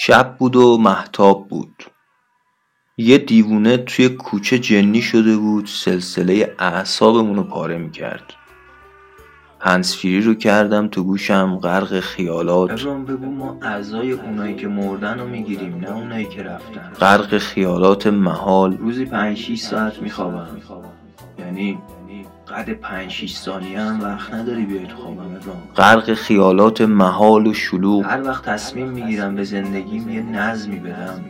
شب بود و محتاب بود. یه دیوونه توی کوچه جنی شده بود سلسله اعصابمون رو پاره می‌کرد. هنسفیری رو کردم تو گوشم غرق خیالات. ابرام بگو ما اعضای اونایی که مردن رو می‌گیریم نه اونایی که رفتن. غرق خیالات محال. روزی پنج 6 ساعت میخوابم. یعنی قد پنج 6 ثانیه هم وقت نداری بیای تو خوابم ابرام غرق خیالات محال و شلوغ. هر وقت تصمیم می‌گیرم به زندگیم یه نظمی بدم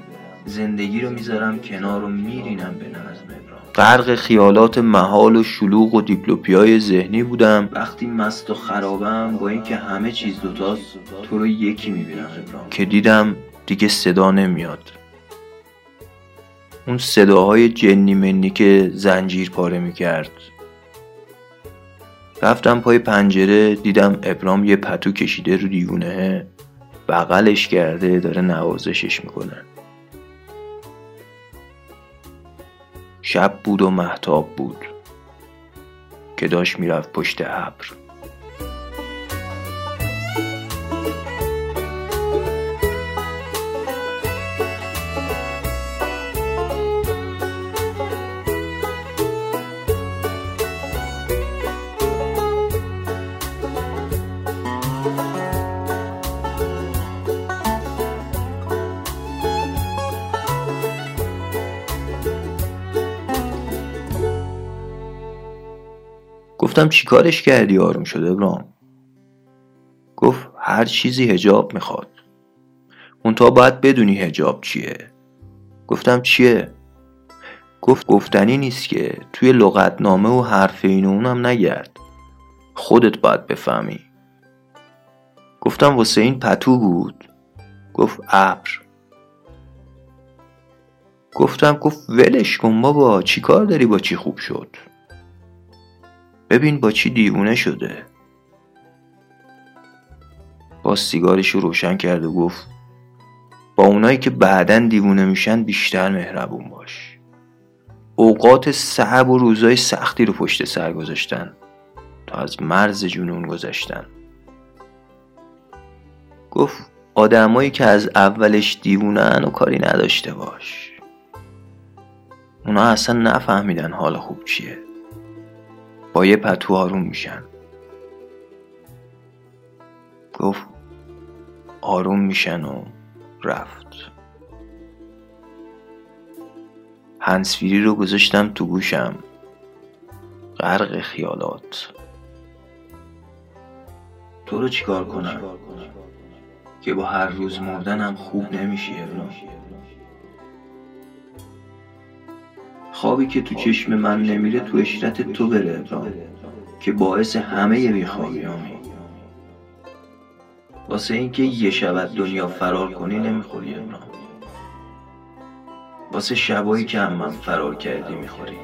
زندگی رو می‌ذارم کنار و میرینم به نظم غرق خیالات محال و شلوغ و دیپلوپیای ذهنی بودم. وقتی مست و خرابم با اینکه همه چیز دوتاست تو رو یکی می‌بینم ابرام که دیدم دیگه صدا نمیاد. اون صداهای جنی منی که زنجیر پاره می‌کرد. رفتم پای پنجره دیدم ابرام یه پتو کشیده رو دیوونه. بغلش کرده داره نوازشش می‌کنه. شب بود و محتاب بود که داشت می‌رفت پشت ابر. گفتم چیکارش کردی آروم شد ابرام گفت هر چیزی هجاب می‌خواد. تا باید بدونی هجاب چیه. گفتم چیه؟ گفت گفتنی نیست که توی لغتنامه و حرف این و اونم نگرد. خودت باید بفهمی. گفتم واسه این پتو بود. گفت ابر. گفتم گفت ولش کن بابا چی کار داری با چی خوب شد؟ ببین با چی دیوونه شده. باز سیگارش رو روشن کرد و گفت با اونایی که بعدا دیوونه میشن بیشتر مهربون باش. اوقات صعب و روزای سختی رو پشت سر گذاشتن تا از مرز جنون گذاشتن گفت آدمایی که از اولش دیوونن و کاری نداشته باش. اونا اصلا نفهمیدن حال خوب چیه. یه پتو آروم میشن. گفت آروم میشن و رفت. هنسفیری رو گذاشتم تو گوشم. غرق خیالات. تو رو چیکار کنم؟ که با هر روز مردنم خوب نمیشی خوابی که تو چشم من نمیره تو اشرت تو بره ابرام که باعث همه بیخوابیامی واسه اینکه یه شب از دنیا فرار کنی نمی‌خوری ابرام واسه شبایی که هم من فرار کردی می‌خوری.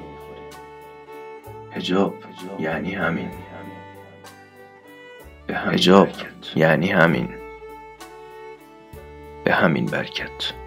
هجاب یعنی همین. به همین برکت. یعنی همین. به همین برکت.